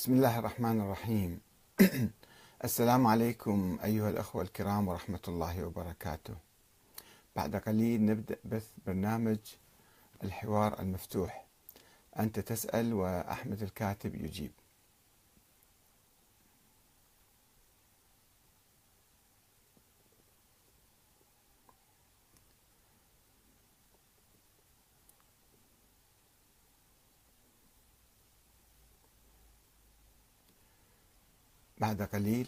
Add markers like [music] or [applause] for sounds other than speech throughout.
بسم الله الرحمن الرحيم. [clears throat] السلام عليكم أيها الأخوة الكرام ورحمة الله وبركاته. بعد قليل نبدأ بث برنامج الحوار المفتوح. أنت تسأل وأحمد الكاتب يجيب. بعد قليل.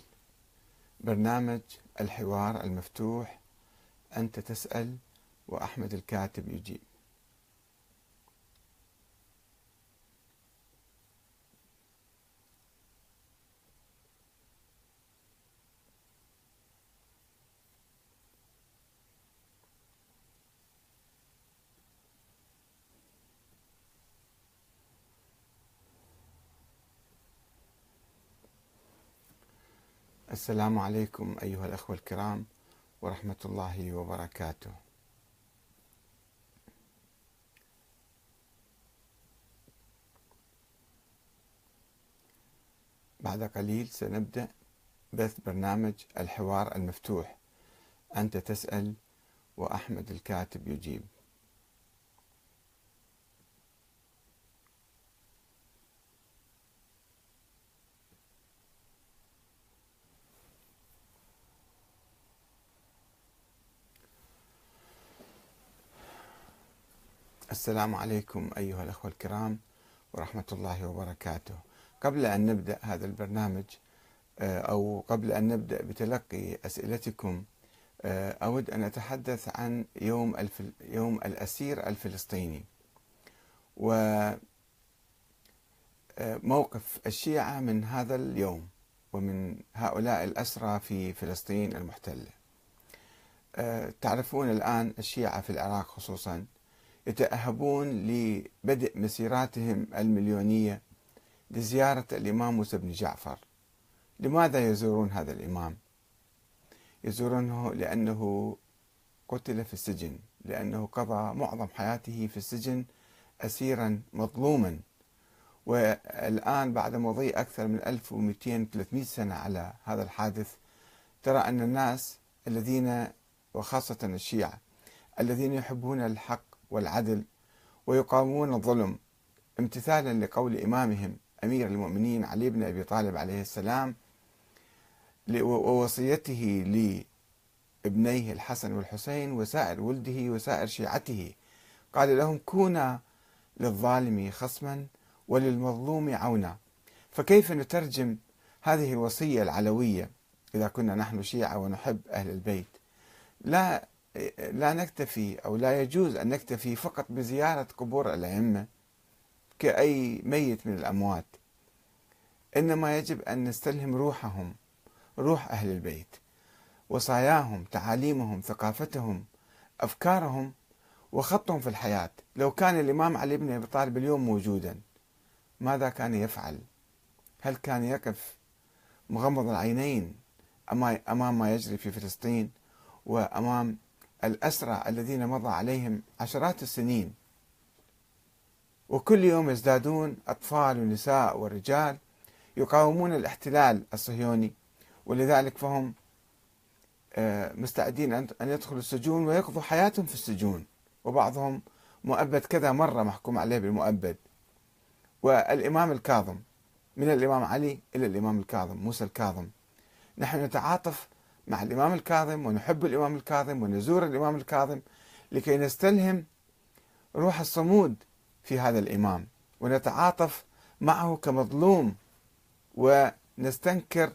برنامج الحوار المفتوح. أنت تسأل وأحمد الكاتب يجيب. السلام عليكم أيها الأخوة الكرام ورحمة الله وبركاته. بعد قليل سنبدأ بث برنامج الحوار المفتوح. أنت تسأل وأحمد الكاتب يجيب. السلام عليكم أيها الأخوة الكرام ورحمة الله وبركاته. قبل أن نبدأ هذا البرنامج آه، أو قبل أن نبدأ بتلقي أسئلتكم آه، أود أن أتحدث عن يوم الف... يوم الأسير الفلسطيني. وموقف آه، الشيعة من هذا اليوم ومن هؤلاء الأسرى في فلسطين المحتلة. تعرفون الآن الشيعة في العراق خصوصا يتأهبون لبدء مسيراتهم المليونية لزيارة الإمام موسى بن جعفر لماذا يزورون هذا الإمام؟ يزورونه لأنه قتل في السجن لأنه قضى معظم حياته في السجن أسيرا مظلوما والآن بعد مضي أكثر من 1200-300 سنة على هذا الحادث ترى أن الناس الذين وخاصة الشيعة الذين يحبون الحق والعدل ويقاومون الظلم. امتثالا لقول إمامهم أمير المؤمنين علي بن أبي طالب عليه السلام ووصيته لابنيه الحسن والحسين وسائر ولده وسائر شيعته. قال لهم كونا للظالم خصما وللمظلوم عونا. فكيف نترجم هذه الوصية العلوية إذا كنا نحن شيعة ونحب أهل البيت؟ لا لا نكتفي أو لا يجوز أن نكتفي فقط بزيارة قبور الأئمة كأي ميت من الأموات. إنما يجب أن نستلهم روحهم روح أهل البيت وصاياهم تعاليمهم ثقافتهم أفكارهم وخطهم في الحياة. لو كان الإمام علي بن أبي طالب اليوم موجودا ماذا كان يفعل؟ هل كان يقف مغمض العينين أمام ما يجري في فلسطين وأمام الأسرى الذين مضى عليهم عشرات السنين. وكل يوم يزدادون أطفال ونساء ورجال يقاومون الاحتلال الصهيوني ولذلك فهم آه، مستعدين أن يدخلوا السجون ويقضوا حياتهم في السجون. وبعضهم مؤبد كذا مرة محكوم عليه بالمؤبد. والإمام الكاظم من الإمام علي إلى الإمام الكاظم موسى الكاظم. نحن نتعاطف مع الإمام الكاظم ونحب الإمام الكاظم ونزور الإمام الكاظم لكي نستلهم روح الصمود في هذا الإمام ونتعاطف معه كمظلوم ونستنكر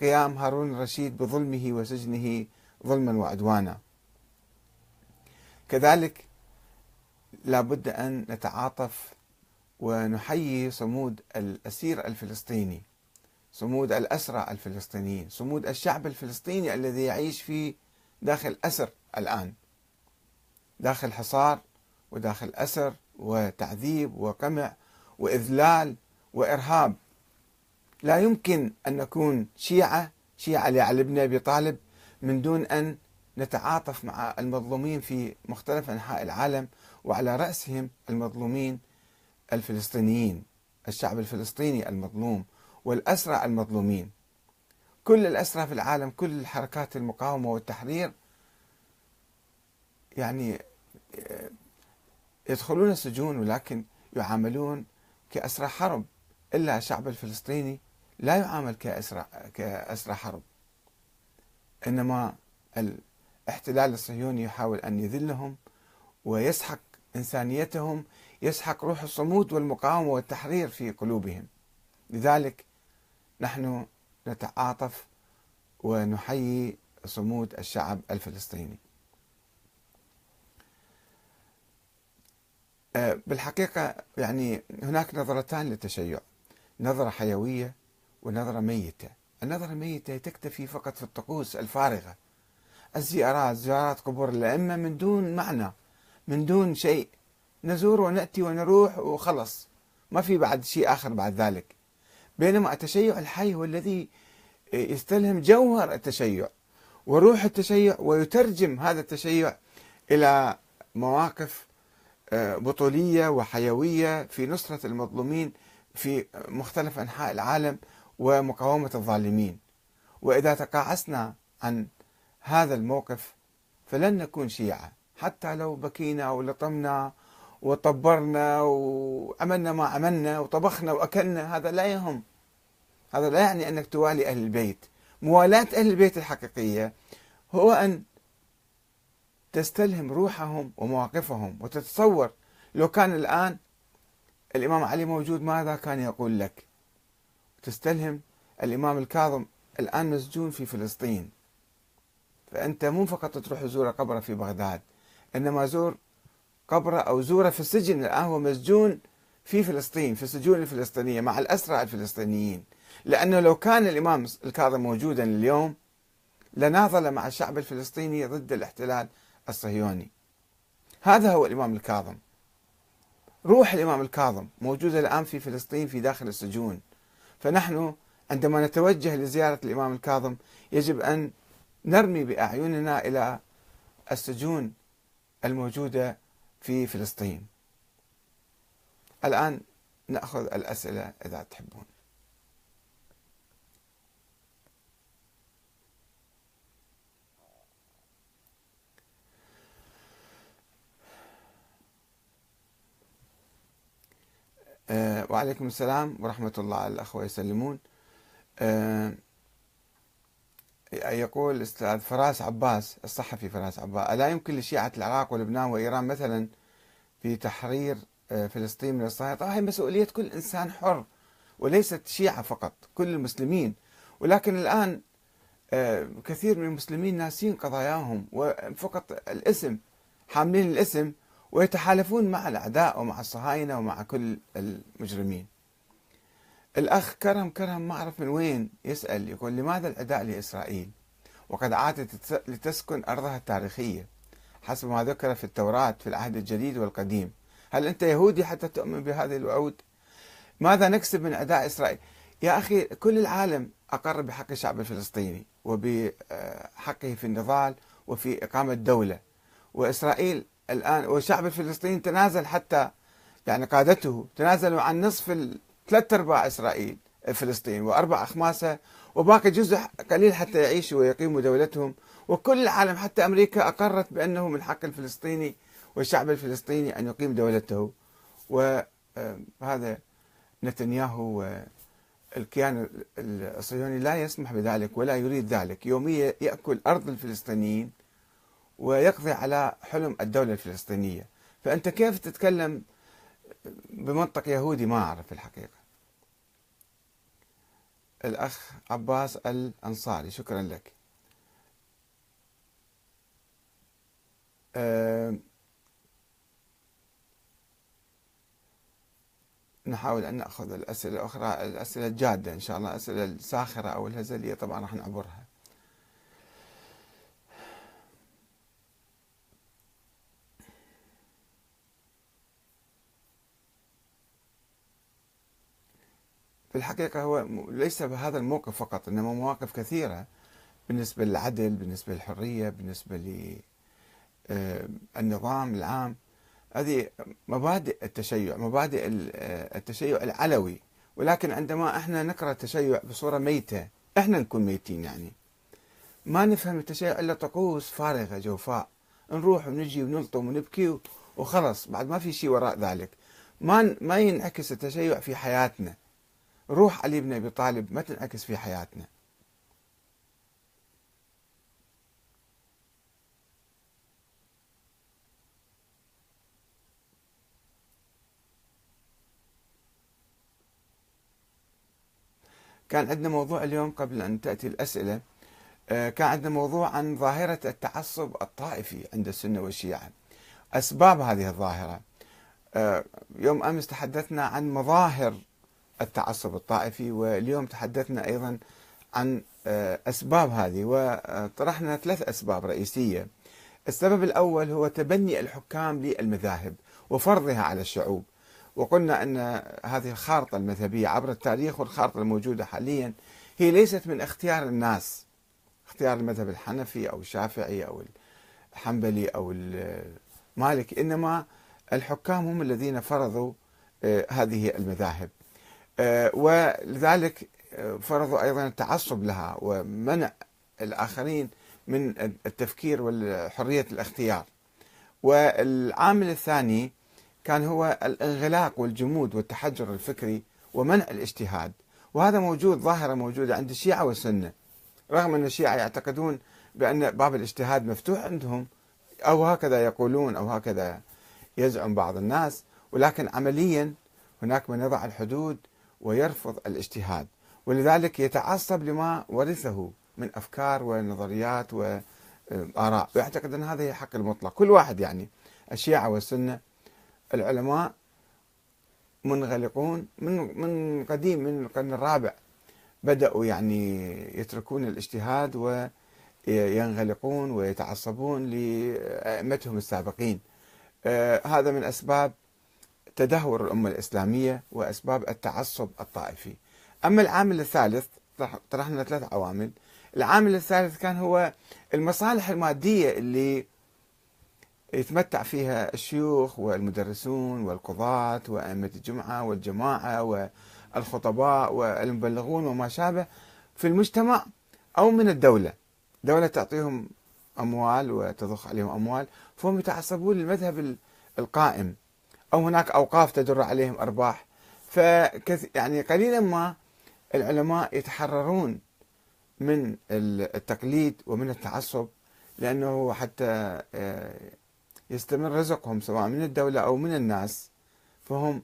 قيام هارون الرشيد بظلمه وسجنه ظلما وعدوانا. كذلك لابد أن نتعاطف ونحيي صمود الأسير الفلسطيني. صمود الأسرى الفلسطينيين صمود الشعب الفلسطيني الذي يعيش في داخل أسر الآن. داخل حصار وداخل أسر وتعذيب وقمع وإذلال وإرهاب. لا يمكن أن نكون شيعة شيعة لعلي بن أبي طالب من دون أن نتعاطف مع المظلومين في مختلف أنحاء العالم وعلى رأسهم المظلومين الفلسطينيين الشعب الفلسطيني المظلوم. والأسرى المظلومين. كل الأسرى في العالم كل الحركات المقاومة والتحرير يعني يدخلون السجون ولكن يعاملون كأسرى حرب. إلا الشعب الفلسطيني لا يعامل كأسرى كأسرى حرب. إنما الاحتلال الصهيوني يحاول أن يذلهم ويسحق إنسانيتهم يسحق روح الصمود والمقاومة والتحرير في قلوبهم. لذلك نحن نتعاطف ونحيي صمود الشعب الفلسطيني. آه، بالحقيقة يعني هناك نظرتان للتشيع. نظرة حيوية ونظرة ميتة. النظرة الميتة تكتفي فقط في الطقوس الفارغة. الزيارات زيارات قبور الأئمة من دون معنى من دون شيء. نزور ونأتي ونروح وخلص. ما في بعد شيء آخر بعد ذلك. بينما التشيع الحي هو الذي يستلهم جوهر التشيع وروح التشيع ويترجم هذا التشيع إلى مواقف آه، بطولية وحيوية في نصرة المظلومين في مختلف أنحاء العالم ومقاومة الظالمين. وإذا تقاعسنا عن هذا الموقف فلن نكون شيعة. حتى لو بكينا ولطمنا وطبرنا وعملنا ما عملنا وطبخنا وأكلنا هذا لا يهم. هذا لا يعني أنك توالي أهل البيت. موالاة أهل البيت الحقيقية هو أن تستلهم روحهم ومواقفهم وتتصور. لو كان الآن الإمام علي موجود ماذا كان يقول لك؟ تستلهم الإمام الكاظم الآن مسجون في فلسطين. فأنت مو فقط تروح تزور قبره في بغداد إنما زور قبره أو زوره في السجن. الآن هو مسجون في فلسطين في السجون الفلسطينية مع الأسرى الفلسطينيين. لأنه لو كان الإمام الكاظم موجودا اليوم لناضل مع الشعب الفلسطيني ضد الاحتلال الصهيوني. هذا هو الإمام الكاظم. روح الإمام الكاظم موجودة الآن في فلسطين في داخل السجون. فنحن عندما نتوجه لزيارة الإمام الكاظم يجب أن نرمي بأعيننا إلى السجون الموجودة في فلسطين. الآن نأخذ الأسئلة إذا تحبون أه وعليكم السلام ورحمة الله الأخوة يسلمون. أه يقول الأستاذ فراس عباس الصحفي فراس عباس ألا يمكن لشيعة العراق ولبنان وإيران مثلا في تحرير آه، فلسطين من طبعا هي مسؤولية كل إنسان حر وليست شيعة فقط كل المسلمين. ولكن الآن آه، كثير من المسلمين ناسين قضاياهم وفقط الاسم حاملين الاسم ويتحالفون مع الأعداء ومع الصهاينة ومع كل المجرمين. الأخ كرم كرم ما أعرف من وين يسأل يقول لماذا العداء لإسرائيل؟ وقد عادت لتسكن أرضها التاريخية حسب ما ذكر في التوراة في العهد الجديد والقديم. هل أنت يهودي حتى تؤمن بهذه الوعود؟ ماذا نكسب من أداء إسرائيل؟ يا أخي كل العالم أقر بحق الشعب الفلسطيني وبحقه في النضال وفي إقامة دولة. وإسرائيل الآن والشعب الفلسطيني تنازل حتى يعني قادته تنازلوا عن نصف ثلاث أرباع إسرائيل فلسطين وأربع اخماسها وباقي جزء قليل حتى يعيشوا ويقيموا دولتهم. وكل العالم حتى أمريكا أقرت بانه من حق الفلسطيني والشعب الفلسطيني أن يقيم دولته. وهذا نتنياهو الكيان الصهيوني لا يسمح بذلك ولا يريد ذلك. يوميا يأكل أرض الفلسطينيين ويقضي على حلم الدولة الفلسطينية. فأنت كيف تتكلم بمنطق يهودي؟ ما أعرف الحقيقة. الأخ عباس الأنصاري شكرا لك. أه نحاول أن نأخذ الأسئلة الأخرى الأسئلة الجادة إن شاء الله الأسئلة الساخرة أو الهزلية طبعا راح نعبرها. في الحقيقة هو ليس بهذا الموقف فقط إنما مواقف كثيرة بالنسبة للعدل بالنسبة للحرية بالنسبة للنظام آه، العام. هذه مبادئ التشيع مبادئ آه، التشيع العلوي. ولكن عندما إحنا نقرأ التشيع بصورة ميتة إحنا نكون ميتين يعني. ما نفهم التشيع إلا طقوس فارغة جوفاء. نروح ونجي ونلطم ونبكي وخلص بعد ما في شيء وراء ذلك. ما ما ينعكس التشيع في حياتنا. روح علي بن أبي طالب ما تنعكس في حياتنا. كان عندنا موضوع اليوم قبل أن تأتي الأسئلة آه، كان عندنا موضوع عن ظاهرة التعصب الطائفي عند السنة والشيعة. أسباب هذه الظاهرة آه، يوم أمس تحدثنا عن مظاهر التعصب الطائفي واليوم تحدثنا أيضا عن آه، أسباب هذه وطرحنا ثلاث أسباب رئيسية. السبب الأول هو تبني الحكام للمذاهب وفرضها على الشعوب. وقلنا أن هذه الخارطة المذهبية عبر التاريخ والخارطة الموجودة حاليا هي ليست من اختيار الناس اختيار المذهب الحنفي أو الشافعي أو الحنبلي أو المالكي إنما الحكام هم الذين فرضوا آه، هذه المذاهب ولذلك آه، فرضوا أيضا التعصب لها ومنع الآخرين من التفكير وحريه الاختيار. والعامل الثاني كان هو الانغلاق والجمود والتحجر الفكري ومنع الاجتهاد. وهذا موجود ظاهره موجوده عند الشيعة والسنة رغم أن الشيعة يعتقدون بأن باب الاجتهاد مفتوح عندهم أو هكذا يقولون أو هكذا يزعم بعض الناس. ولكن عمليا هناك من يضع الحدود ويرفض الاجتهاد ولذلك يتعصب لما ورثه من أفكار ونظريات وآراء. ويعتقد أن هذا هي حق المطلق. كل واحد يعني الشيعة والسنة العلماء منغلقون من من قديم من القرن الرابع. بدأوا يعني يتركون الاجتهاد وينغلقون ويتعصبون لأئمتهم السابقين. آه، هذا من أسباب تدهور الأمة الإسلامية وأسباب التعصب الطائفي. أما العامل الثالث طرحنا ثلاث عوامل. العامل الثالث كان هو المصالح المادية اللي يتمتع فيها الشيوخ والمدرسون والقضاة وأئمة الجمعة والجماعة والخطباء والمبلغون وما شابه في المجتمع أو من الدولة. دولة تعطيهم أموال وتضخ عليهم أموال فهم يتعصبون للمذهب القائم. أو هناك أوقاف تدر عليهم أرباح. فكث يعني قليلا ما العلماء يتحررون من التقليد ومن التعصب لأنه حتى آه، يستمر رزقهم سواء من الدولة أو من الناس فهم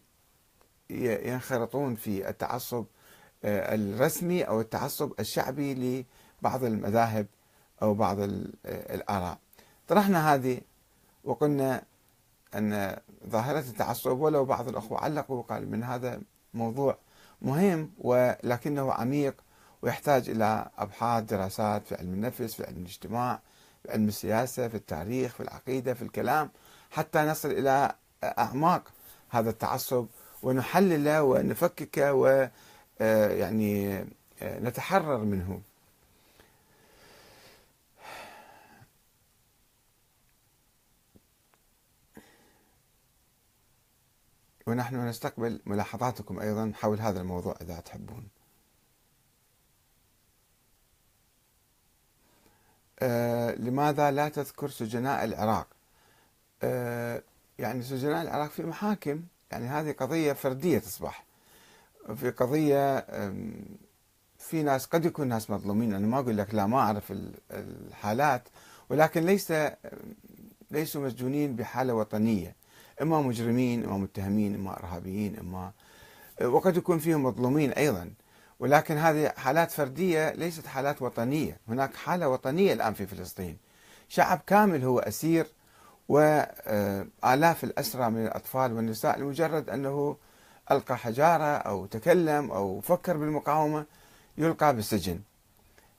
ينخرطون في التعصب آه، الرسمي أو التعصب الشعبي لبعض المذاهب أو بعض آه، الآراء. طرحنا هذه وقلنا أن ظاهرة التعصب ولو بعض الأخوة علقوا وقال من هذا موضوع مهم ولكنه عميق ويحتاج إلى أبحاث دراسات في علم النفس في علم الاجتماع في علم السياسة في التاريخ في العقيدة في الكلام حتى نصل إلى أعماق هذا التعصب ونحلله ونفككه و آه، يعني آه، نتحرر منه. ونحن نستقبل ملاحظاتكم أيضا حول هذا الموضوع إذا تحبون. آه لماذا لا تذكر سجناء العراق؟ آه يعني سجناء العراق في محاكم يعني هذه قضية فردية تصبح. في قضية في ناس قد يكون ناس مظلومين أنا ما أقول لك لا ما أعرف الحالات ولكن ليس ليسوا مسجونين بحالة وطنية. إما مجرمين إما متهمين إما إرهابيين إما وقد يكون فيهم مظلومين أيضا. ولكن هذه حالات فردية ليست حالات وطنية. هناك حالة وطنية الآن في فلسطين. شعب كامل هو أسير وآلاف الأسرى من الأطفال والنساء لمجرد أنه ألقى حجارة أو تكلم أو فكر بالمقاومة يلقى بالسجن.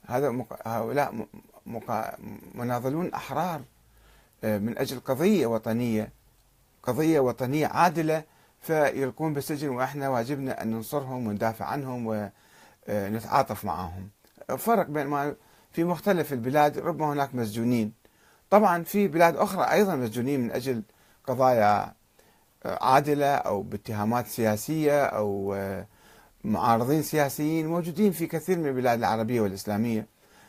هذا هؤلاء مناضلون أحرار آه، من أجل قضية وطنية. قضية وطنية عادلة فيلقون بالسجن وإحنا واجبنا أن ننصرهم وندافع عنهم ونتعاطف معهم. فرق بين ما في مختلف البلاد ربما هناك مسجونين. طبعا في بلاد أخرى أيضا مسجونين من أجل قضايا عادلة أو باتهامات سياسية أو معارضين سياسيين موجودين في كثير من البلاد العربية والإسلامية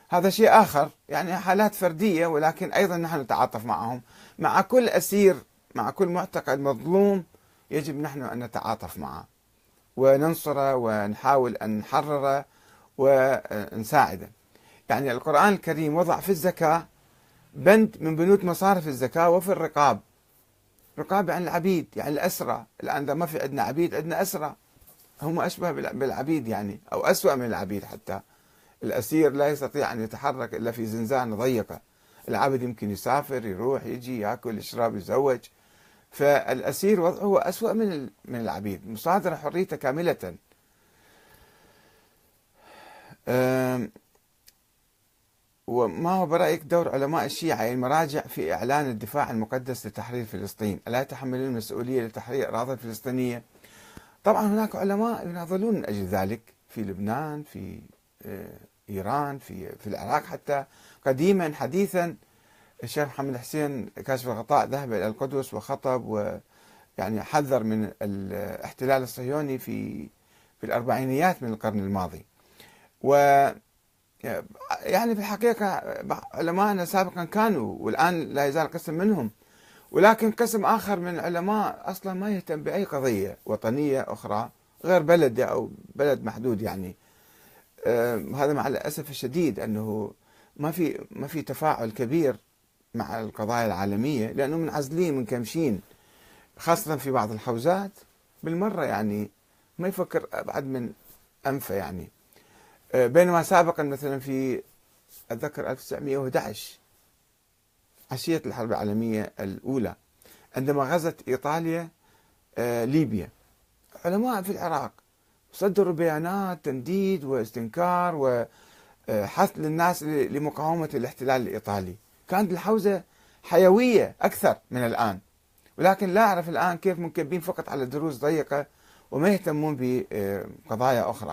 هذا شيء آخر يعني حالات فردية ولكن أيضا نحن نتعاطف معهم مع كل أسير مع كل معتقد مظلوم يجب نحن أن نتعاطف معه وننصره ونحاول أن نحرره ونساعده. يعني القرآن الكريم وضع في الزكاة بند من بنود مصارف الزكاة وفي الرقاب. رقاب يعني العبيد يعني الأسرى الآن إذا ما في عندنا عبيد عندنا أسرى هم أشبه بالعبيد يعني أو أسوأ من العبيد حتى. الأسير لا يستطيع أن يتحرك إلا في زنزانة ضيقة. العبد يمكن يسافر يروح يجي يأكل يشرب يتزوج. فالأسير وضعه أسوأ من من العبيد. مصادرة حريته كاملة. وما هو برأيك دور علماء الشيعة المراجع في إعلان الدفاع المقدس لتحرير فلسطين؟ ألا يتحملون المسؤولية لتحرير الأراضي الفلسطينية طبعا هناك علماء يناضلون من أجل ذلك في لبنان في آه، إيران في في العراق حتى. قديما حديثا الشيخ محمد حسين كاشف الغطاء ذهب إلى القدس وخطب ويعني حذر من الاحتلال الصهيوني في في الأربعينيات من القرن الماضي. و يعني في الحقيقة علماءنا سابقا كانوا والآن لا يزال قسم منهم ولكن قسم آخر من العلماء أصلا ما يهتم بأي قضية وطنية أخرى غير بلد أو بلد محدود يعني. هذا مع الأسف الشديد أنه ما في ما في تفاعل كبير مع القضايا العالمية لأنه منعزلين منكمشين. خاصة في بعض الحوزات بالمرة يعني ما يفكر أبعد من أنفه يعني. آه، بينما سابقا مثلا في أتذكر 1911 عشية الحرب العالمية الأولى عندما غزت إيطاليا آه، ليبيا. علماء في العراق صدروا بيانات تنديد واستنكار وحث للناس لمقاومة الاحتلال الإيطالي. كانت الحوزة حيوية أكثر من الآن. ولكن لا أعرف الآن كيف منكبين فقط على دروس ضيقة وما يهتمون بقضايا أخرى.